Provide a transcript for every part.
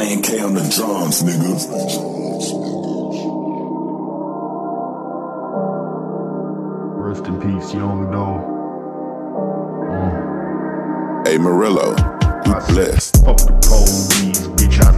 Lion K on the drums, nigga. Rest in peace, Yung Dolph. Hey, Morello, you blessed. Fuck the police, bitch. I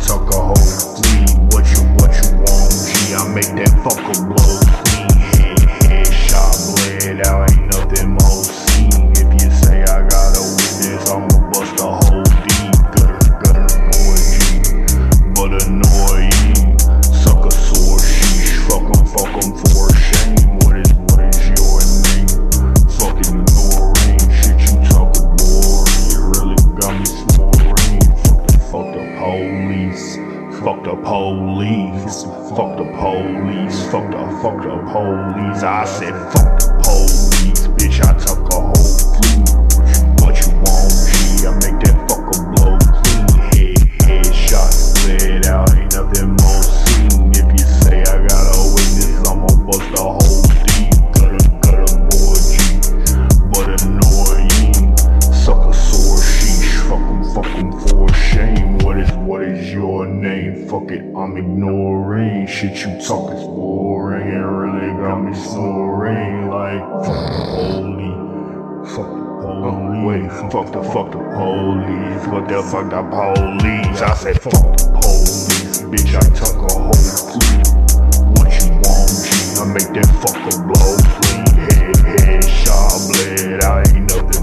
Fuck the police. Fuck the police. Fuck the, fuck the police. I said fuck the police. Bitch, I took a whole fleet. What you want, G? I make that fucker blow clean. Head, head shot, bled out. Ain't nothing more seen. If you say I got a witness, I'ma bust a whole deep. Gutter, gutter, boy, G but annoying. Suck a sore sheesh, fuck 'em, fuck 'em for shame. Fuck it, I'm ignoring. Shit you talk is boring. It really got me snoring. Like, fuck the police. Fuck the police. Oh, wait, fuck the, fuck the police. What the fuck the police? I said, fuck the police. Bitch, I took a whole fleet. What you want, G? I make that fucker blow clean. Head, head shot, bled out, ain't nothing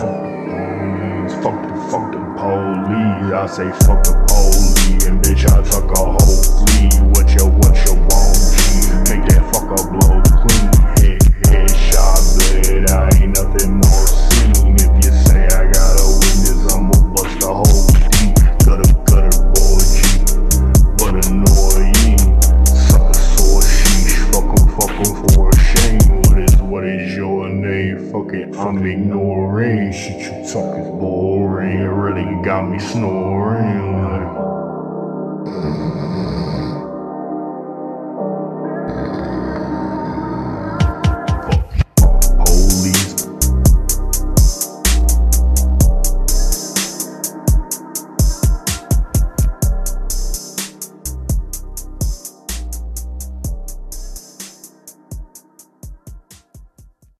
Fuck. Fuck the, police. I say fuck the police, and bitch, I took I'm ignoring. Shit you talk is boring. It really got me snoring.